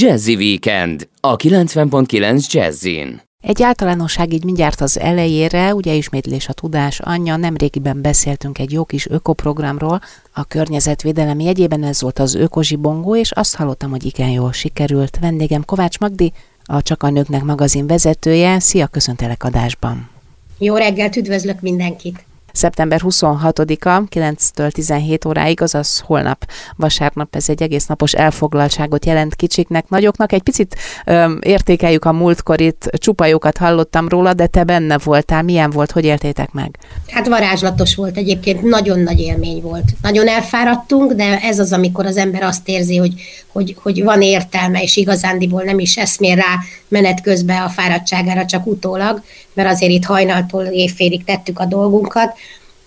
Jazzy Weekend a 90.9 Jazzin. Egy általánosság így mindjárt az elejére, ugye ismétlés a tudás anyja, nemrégiben beszéltünk egy jó kis ökoprogramról, a környezetvédelem jegyében ez volt az ökozsibongó, és azt hallottam, hogy igen jól sikerült. Vendégem Kovács Magdi, a Csak a Nőknek magazin vezetője. Szia, köszöntelek adásban! Jó reggelt, üdvözlök mindenkit! Szeptember 26-a 9-től 17 óráig, azaz holnap vasárnap ez egy egész napos elfoglaltságot jelent kicsiknek, nagyoknak. Egy picit öm, értékeljük a múltkorit, csupa jókat hallottam róla, de te benne voltál. Milyen volt, hogy éltétek meg? Hát varázslatos volt egyébként, nagyon nagy élmény volt. Nagyon elfáradtunk, de ez az, amikor az ember azt érzi, hogy, hogy, hogy van értelme, és igazándiból nem is eszmél rá menet közben a fáradtságára, csak utólag, mert azért itt hajnaltól évfélig tettük a dolgunkat.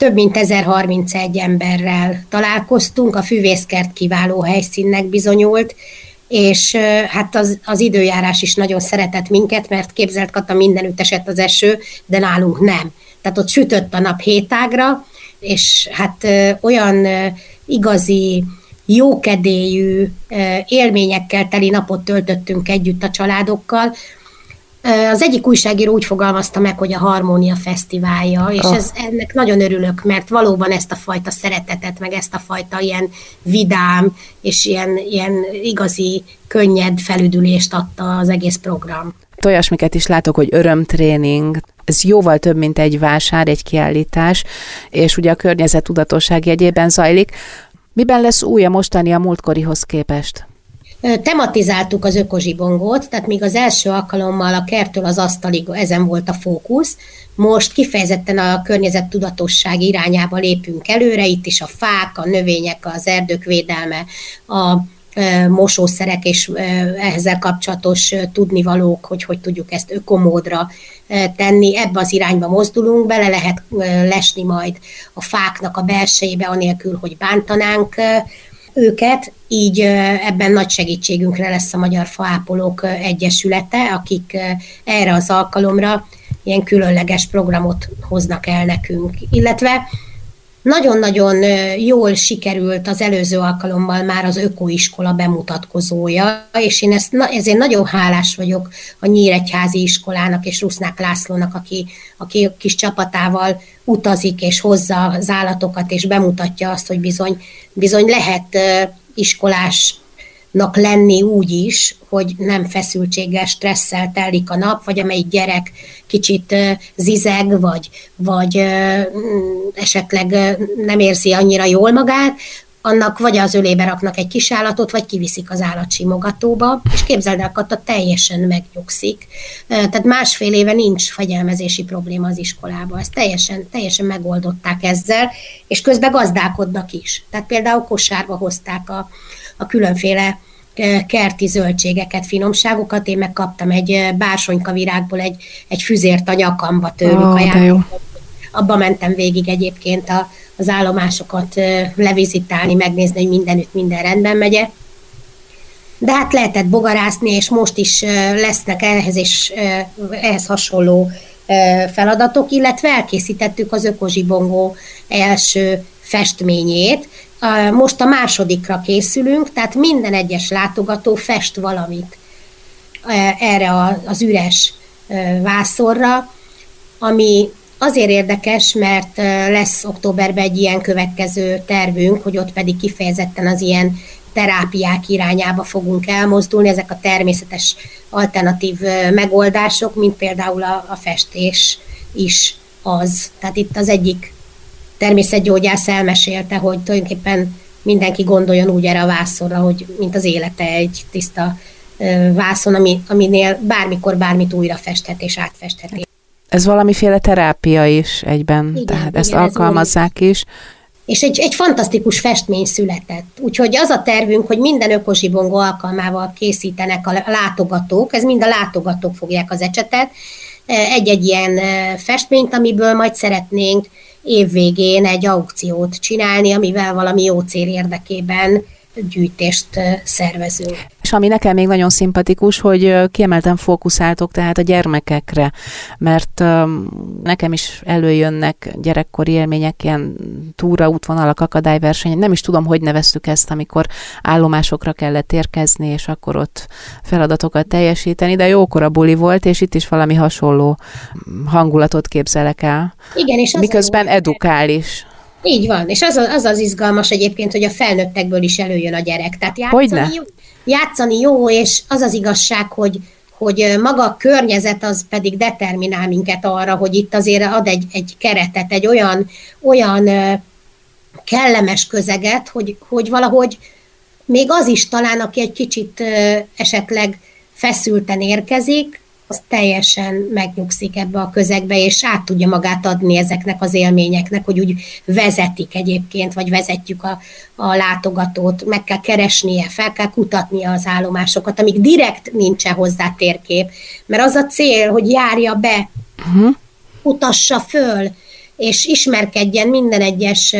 Több mint 1031 emberrel találkoztunk, a füvészkert kiváló helyszínnek bizonyult, és hát az, az időjárás is nagyon szeretett minket, mert képzelt Kata mindenütt esett az eső, de nálunk nem. Tehát ott sütött a nap hétágra, és hát olyan igazi jókedélyű élményekkel teli napot töltöttünk együtt a családokkal, az egyik újságíró úgy fogalmazta meg, hogy a Harmónia Fesztiválja, és oh. ez, ennek nagyon örülök, mert valóban ezt a fajta szeretetet, meg ezt a fajta ilyen vidám, és ilyen, ilyen igazi, könnyed felüdülést adta az egész program. Olyasmiket is látok, hogy örömtréning, ez jóval több, mint egy vásár, egy kiállítás, és ugye a környezet tudatosság jegyében zajlik. Miben lesz új a mostani a múltkorihoz képest? Tematizáltuk az ökozsibongót, tehát még az első alkalommal a kertől az asztalig ezen volt a fókusz, most kifejezetten a környezet tudatosság irányába lépünk előre, itt is a fák, a növények, az erdők védelme, a mosószerek és ezzel kapcsolatos tudnivalók, hogy hogy tudjuk ezt ökomódra tenni, ebbe az irányba mozdulunk, bele lehet lesni majd a fáknak a belsejébe, anélkül, hogy bántanánk őket, így ebben nagy segítségünkre lesz a Magyar Faápolók Egyesülete, akik erre az alkalomra ilyen különleges programot hoznak el nekünk. Illetve nagyon-nagyon jól sikerült az előző alkalommal már az ökoiskola bemutatkozója, és én ezt, ezért nagyon hálás vagyok a Nyíregyházi iskolának és Rusznák Lászlónak, aki, aki a kis csapatával utazik és hozza az állatokat, és bemutatja azt, hogy bizony, bizony lehet iskolás lenni úgy is, hogy nem feszültséggel, stresszel telik a nap, vagy amelyik gyerek kicsit zizeg, vagy, vagy esetleg nem érzi annyira jól magát, annak vagy az ölébe raknak egy kis állatot, vagy kiviszik az állatsimogatóba, és képzeld el, Kata teljesen megnyugszik. Tehát másfél éve nincs fegyelmezési probléma az iskolában. Ezt teljesen, teljesen megoldották ezzel, és közben gazdálkodnak is. Tehát például kosárba hozták a, a különféle kerti zöldségeket, finomságokat. Én megkaptam egy bársonyka virágból egy, egy füzért a nyakamba tőlük oh, a jó. Abba mentem végig egyébként a, az állomásokat levizitálni, megnézni, hogy mindenütt minden rendben megye. De hát lehetett bogarászni, és most is lesznek ehhez és ehhez hasonló feladatok, illetve elkészítettük az ökozsibongó első festményét, most a másodikra készülünk, tehát minden egyes látogató fest valamit erre az üres vászorra, ami azért érdekes, mert lesz októberben egy ilyen következő tervünk, hogy ott pedig kifejezetten az ilyen terápiák irányába fogunk elmozdulni, ezek a természetes alternatív megoldások, mint például a, a festés is az. Tehát itt az egyik természetgyógyász elmesélte, hogy tulajdonképpen mindenki gondoljon úgy erre a vászonra, hogy mint az élete egy tiszta vászon, ami, aminél bármikor bármit újra festhet és átfesthet. Ez valamiféle terápia is egyben, igen, tehát igen, ezt alkalmazzák ez is. És egy, egy fantasztikus festmény született. Úgyhogy az a tervünk, hogy minden ökozsibongó alkalmával készítenek a látogatók, ez mind a látogatók fogják az ecsetet, egy-egy ilyen festményt, amiből majd szeretnénk évvégén egy aukciót csinálni, amivel valami jó cél érdekében gyűjtést szervezünk. És ami nekem még nagyon szimpatikus, hogy kiemelten fókuszáltok tehát a gyermekekre, mert nekem is előjönnek gyerekkori élmények, ilyen túra, útvonalak, akadályverseny. Nem is tudom, hogy neveztük ezt, amikor állomásokra kellett érkezni, és akkor ott feladatokat teljesíteni, de jókora buli volt, és itt is valami hasonló hangulatot képzelek el. Igen, és Miközben edukál is. Így van, és az, az az izgalmas egyébként, hogy a felnőttekből is előjön a gyerek. Tehát játszani, Hogyne? jó, játszani jó, és az az igazság, hogy, hogy maga a környezet az pedig determinál minket arra, hogy itt azért ad egy, egy keretet, egy olyan, olyan kellemes közeget, hogy, hogy valahogy még az is talán, aki egy kicsit esetleg feszülten érkezik, az teljesen megnyugszik ebbe a közegbe, és át tudja magát adni ezeknek az élményeknek, hogy úgy vezetik egyébként, vagy vezetjük a, a látogatót, meg kell keresnie, fel kell kutatnia az állomásokat, amíg direkt nincsen hozzá térkép, mert az a cél, hogy járja be, uh-huh. utassa föl, és ismerkedjen minden egyes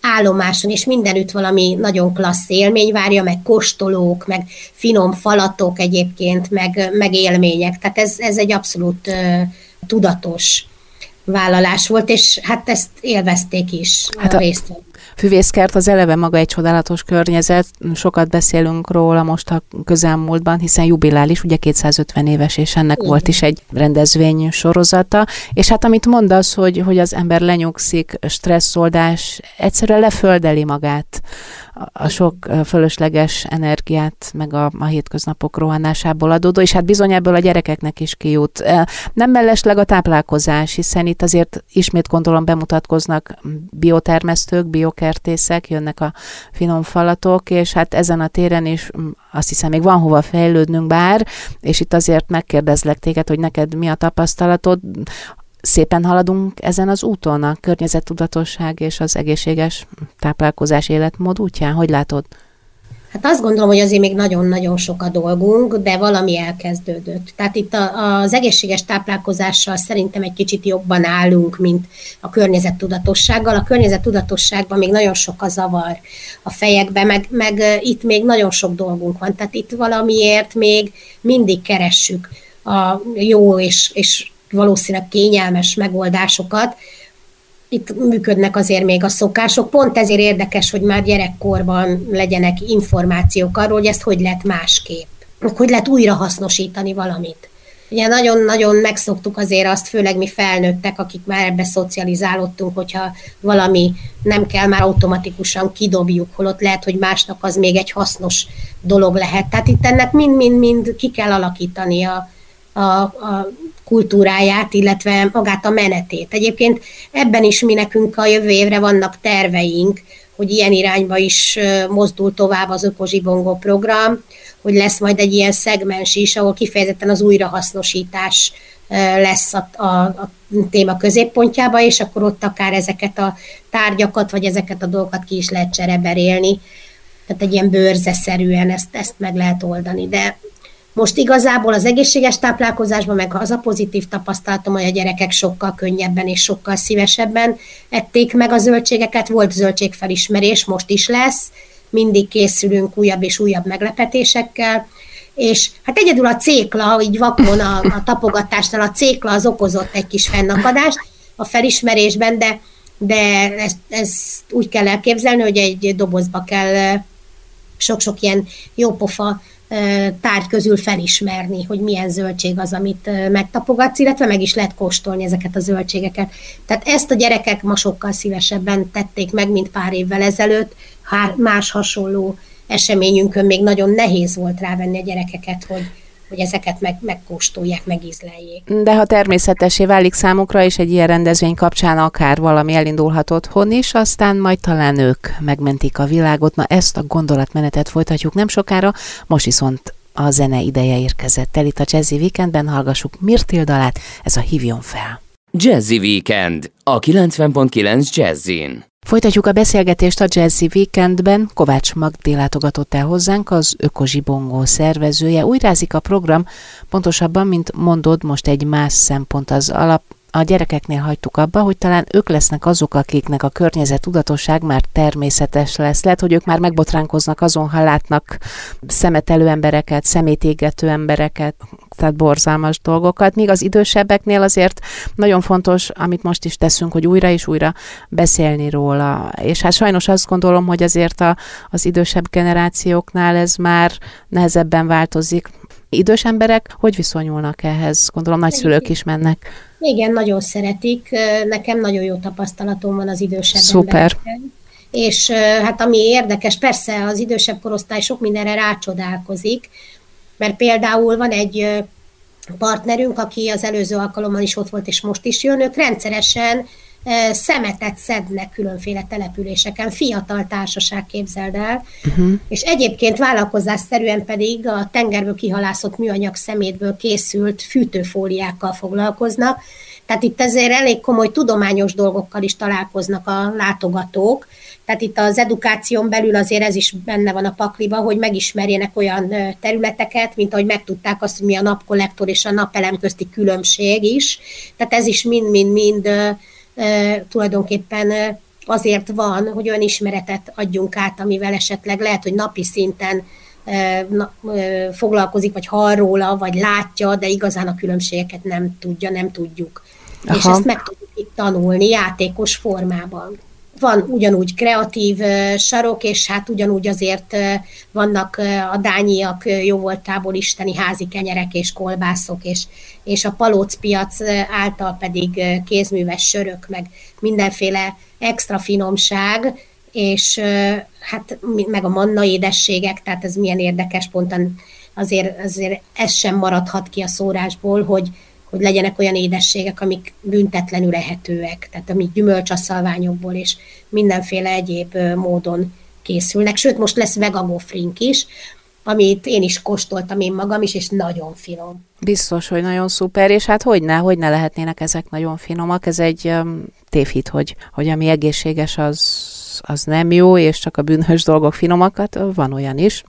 állomáson, és mindenütt valami nagyon klassz élmény várja, meg kóstolók, meg finom falatok egyébként, meg, meg élmények. Tehát ez, ez egy abszolút uh, tudatos vállalás volt, és hát ezt élvezték is hát a, a részt füvészkert az eleve maga egy csodálatos környezet, sokat beszélünk róla most a közelmúltban, hiszen jubilális, ugye 250 éves, és ennek Igen. volt is egy rendezvény sorozata, és hát amit mondasz, hogy, hogy az ember lenyugszik, stresszoldás, egyszerűen leföldeli magát a sok fölösleges energiát, meg a, a hétköznapok rohanásából adódó, és hát bizony ebből a gyerekeknek is kijut. Nem mellesleg a táplálkozás, hiszen itt azért ismét gondolom bemutatkoznak biotermesztők, biokertészek, jönnek a finom falatok, és hát ezen a téren is azt hiszem még van hova fejlődnünk bár, és itt azért megkérdezlek téged, hogy neked mi a tapasztalatod, szépen haladunk ezen az úton, a környezettudatosság és az egészséges táplálkozás életmód útján? Hogy látod? Hát azt gondolom, hogy azért még nagyon-nagyon sok a dolgunk, de valami elkezdődött. Tehát itt a, az egészséges táplálkozással szerintem egy kicsit jobban állunk, mint a környezettudatossággal. A környezettudatosságban még nagyon sok a zavar a fejekbe, meg, meg itt még nagyon sok dolgunk van. Tehát itt valamiért még mindig keressük a jó és, és valószínűleg kényelmes megoldásokat. Itt működnek azért még a szokások. Pont ezért érdekes, hogy már gyerekkorban legyenek információk arról, hogy ezt hogy lehet másképp. Hogy lehet újra hasznosítani valamit. Ugye nagyon-nagyon megszoktuk azért azt, főleg mi felnőttek, akik már ebbe szocializálódtunk, hogyha valami nem kell, már automatikusan kidobjuk, holott lehet, hogy másnak az még egy hasznos dolog lehet. Tehát itt ennek mind-mind-mind ki kell alakítani a, a, a kultúráját, illetve magát a menetét. Egyébként ebben is mi nekünk a jövő évre vannak terveink, hogy ilyen irányba is mozdul tovább az Ökozsibongó program, hogy lesz majd egy ilyen szegmens is, ahol kifejezetten az újrahasznosítás lesz a, a, a téma középpontjába, és akkor ott akár ezeket a tárgyakat, vagy ezeket a dolgokat ki is lehet csereberélni. Tehát egy ilyen bőrzeszerűen ezt, ezt meg lehet oldani. De most igazából az egészséges táplálkozásban meg az a pozitív tapasztalatom, hogy a gyerekek sokkal könnyebben és sokkal szívesebben ették meg a zöldségeket. Volt zöldségfelismerés, most is lesz, mindig készülünk újabb és újabb meglepetésekkel, és hát egyedül a cékla, így vakon a, a tapogatásnál a cékla az okozott egy kis fennakadást a felismerésben, de, de ezt, ezt úgy kell elképzelni, hogy egy dobozba kell sok-sok ilyen jópofa tárgy közül felismerni, hogy milyen zöldség az, amit megtapogatsz, illetve meg is lehet kóstolni ezeket a zöldségeket. Tehát ezt a gyerekek ma sokkal szívesebben tették meg, mint pár évvel ezelőtt. Más hasonló eseményünkön még nagyon nehéz volt rávenni a gyerekeket, hogy, hogy ezeket meg, megkóstolják, megízleljék. De ha természetesé válik számukra, és egy ilyen rendezvény kapcsán akár valami elindulhat otthon is, aztán majd talán ők megmentik a világot. Na ezt a gondolatmenetet folytatjuk nem sokára, most viszont a zene ideje érkezett el itt a Jazzy Weekendben, hallgassuk Mirtildalát, ez a Hívjon fel. Jazzy Weekend, a 90.9 Jazzin. Folytatjuk a beszélgetést a Jazzy Weekendben. Kovács Magdi látogatott el hozzánk, az Ökozsibongó szervezője. Újrázik a program, pontosabban, mint mondod, most egy más szempont az alap a gyerekeknél hagytuk abba, hogy talán ők lesznek azok, akiknek a környezet tudatosság már természetes lesz. Lehet, hogy ők már megbotránkoznak azon, ha látnak szemetelő embereket, szemétégető embereket, tehát borzalmas dolgokat, míg az idősebbeknél azért nagyon fontos, amit most is teszünk, hogy újra és újra beszélni róla. És hát sajnos azt gondolom, hogy azért a, az idősebb generációknál ez már nehezebben változik. Idős emberek hogy viszonyulnak ehhez? Gondolom nagyszülők is mennek. Igen, nagyon szeretik. Nekem nagyon jó tapasztalatom van az idősebb Szuper. emberekkel. És hát ami érdekes, persze az idősebb korosztály sok mindenre rácsodálkozik, mert például van egy partnerünk, aki az előző alkalommal is ott volt, és most is jön, ők rendszeresen szemetet szednek különféle településeken, fiatal társaság képzeld el, uh-huh. és egyébként vállalkozásszerűen pedig a tengerből kihalászott műanyag szemétből készült fűtőfóliákkal foglalkoznak, tehát itt ezért elég komoly tudományos dolgokkal is találkoznak a látogatók, tehát itt az edukáción belül azért ez is benne van a pakliba, hogy megismerjenek olyan területeket, mint ahogy megtudták azt, hogy mi a napkollektor és a napelem közti különbség is. Tehát ez is mind-mind-mind tulajdonképpen azért van, hogy olyan ismeretet adjunk át, amivel esetleg lehet, hogy napi szinten foglalkozik, vagy hall róla, vagy látja, de igazán a különbségeket nem tudja, nem tudjuk. Aha. És ezt meg tudjuk itt tanulni játékos formában van ugyanúgy kreatív sarok, és hát ugyanúgy azért vannak a dányiak jóvoltából isteni házi kenyerek és kolbászok, és, és a palócpiac által pedig kézműves sörök, meg mindenféle extra finomság, és hát meg a manna édességek, tehát ez milyen érdekes ponton azért, azért ez sem maradhat ki a szórásból, hogy, hogy legyenek olyan édességek, amik büntetlenül ehetőek, tehát amik gyümölcsasszalványokból és mindenféle egyéb módon készülnek. Sőt, most lesz vegagofrink is, amit én is kóstoltam én magam is, és nagyon finom. Biztos, hogy nagyon szuper, és hát hogy ne, hogy ne lehetnének ezek nagyon finomak, ez egy tévhit, hogy, hogy ami egészséges, az, az nem jó, és csak a bűnös dolgok finomakat, van olyan is,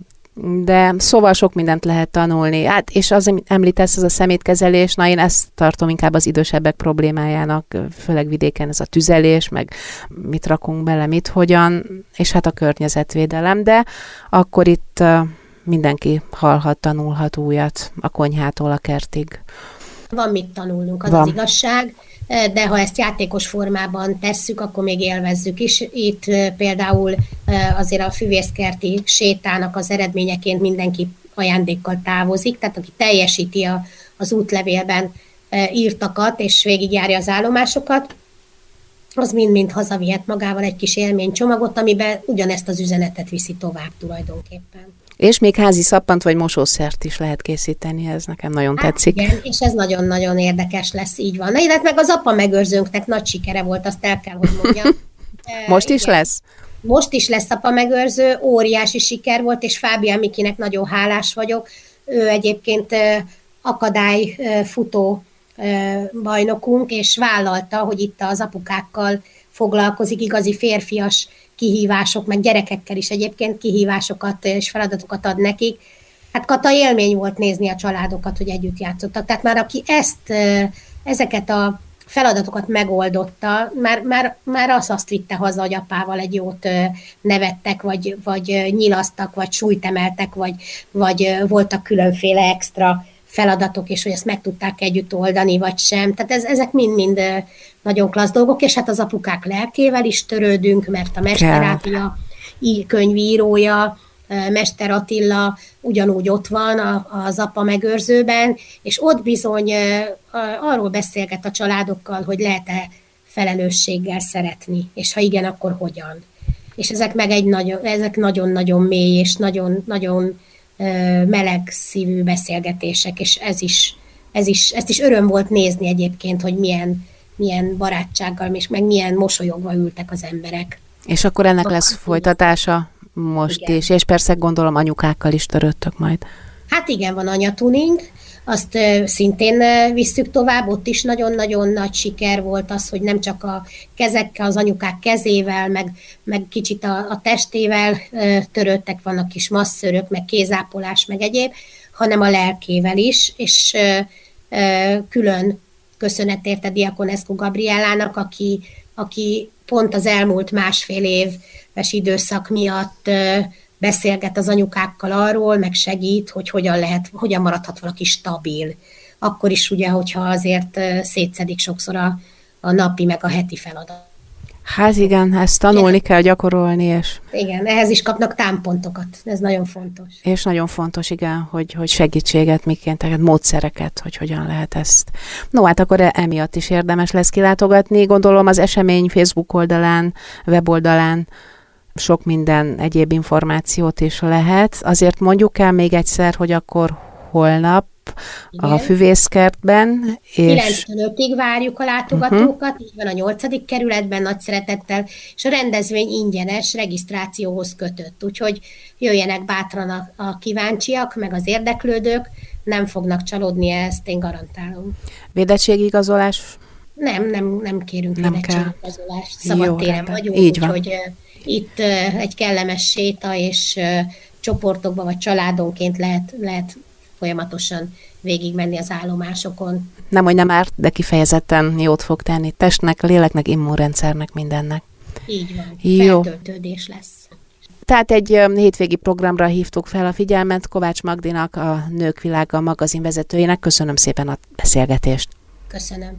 de szóval sok mindent lehet tanulni. Hát, és az, említesz, ez a szemétkezelés, na én ezt tartom inkább az idősebbek problémájának, főleg vidéken ez a tüzelés, meg mit rakunk bele, mit, hogyan, és hát a környezetvédelem, de akkor itt mindenki hallhat, tanulhat újat a konyhától a kertig. Van mit tanulnunk, az Van. az igazság de ha ezt játékos formában tesszük, akkor még élvezzük is. Itt például azért a füvészkerti sétának az eredményeként mindenki ajándékkal távozik, tehát aki teljesíti a, az útlevélben írtakat, és végigjárja az állomásokat, az mind-mind hazavihet magával egy kis élménycsomagot, amiben ugyanezt az üzenetet viszi tovább tulajdonképpen. És még házi szappant vagy mosószert is lehet készíteni, ez nekem nagyon hát tetszik. Igen, és ez nagyon-nagyon érdekes lesz, így van. Na, illetve meg az apa megőrzőnknek nagy sikere volt, azt el kell, hogy mondjam. Most is igen. lesz? Most is lesz apa megőrző, óriási siker volt, és Fábia Mikinek nagyon hálás vagyok. Ő egyébként akadályfutó bajnokunk, és vállalta, hogy itt az apukákkal foglalkozik, igazi férfias kihívások, meg gyerekekkel is egyébként kihívásokat és feladatokat ad nekik. Hát Kata élmény volt nézni a családokat, hogy együtt játszottak. Tehát már aki ezt, ezeket a feladatokat megoldotta, már, már, már az azt vitte haza, hogy apával egy jót nevettek, vagy, vagy nyilasztak, vagy súlyt vagy, vagy voltak különféle extra feladatok, és hogy ezt meg tudták együtt oldani, vagy sem. Tehát ez, ezek mind-mind nagyon klassz dolgok, és hát az apukák lelkével is törődünk, mert a Mesterápia könyvírója, Mester Attila ugyanúgy ott van az apa megőrzőben, és ott bizony arról beszélget a családokkal, hogy lehet-e felelősséggel szeretni, és ha igen, akkor hogyan. És ezek meg egy nagyon, ezek nagyon-nagyon mély és nagyon-nagyon meleg szívű beszélgetések, és ez is, ez is, ezt is öröm volt nézni egyébként, hogy milyen, milyen barátsággal, és meg milyen mosolyogva ültek az emberek. És akkor ennek lesz folytatása most igen. is, és persze gondolom anyukákkal is töröttök majd. Hát igen, van anyatuning, azt szintén visszük tovább, ott is nagyon-nagyon nagy siker volt az, hogy nem csak a kezekkel, az anyukák kezével, meg, meg kicsit a, a testével törődtek, vannak kis masszörök, meg kézápolás, meg egyéb, hanem a lelkével is, és külön köszönet érte Diakonescu Gabrielának, aki, aki pont az elmúlt másfél éves időszak miatt beszélget az anyukákkal arról, meg segít, hogy hogyan lehet, hogyan maradhat valaki stabil. Akkor is ugye, hogyha azért szétszedik sokszor a, a napi meg a heti feladat. Hát igen, ezt tanulni igen. kell gyakorolni, és... Igen, ehhez is kapnak támpontokat, ez nagyon fontos. És nagyon fontos, igen, hogy, hogy segítséget, miként, tehát módszereket, hogy hogyan lehet ezt. No, hát akkor emiatt is érdemes lesz kilátogatni, gondolom az esemény Facebook oldalán, weboldalán sok minden egyéb információt is lehet. Azért mondjuk el még egyszer, hogy akkor holnap igen. a füvészkertben. És... 95-ig várjuk a látogatókat, uh-huh. így van a 8. kerületben nagy szeretettel, és a rendezvény ingyenes regisztrációhoz kötött, úgyhogy jöjjenek bátran a, a kíváncsiak, meg az érdeklődők, nem fognak csalódni ezt, én garantálom. Védettségigazolás? Nem, nem, nem kérünk nem védettségigazolást, szabad téren vagyunk, így úgyhogy van. itt egy kellemes séta és csoportokba vagy családonként lehet, lehet folyamatosan végigmenni az állomásokon. Nem, hogy nem árt, de kifejezetten jót fog tenni testnek, léleknek, immunrendszernek, mindennek. Így van, Jó. feltöltődés lesz. Tehát egy hétvégi programra hívtuk fel a figyelmet Kovács Magdinak, a Nők Világa magazin vezetőjének. Köszönöm szépen a beszélgetést. Köszönöm.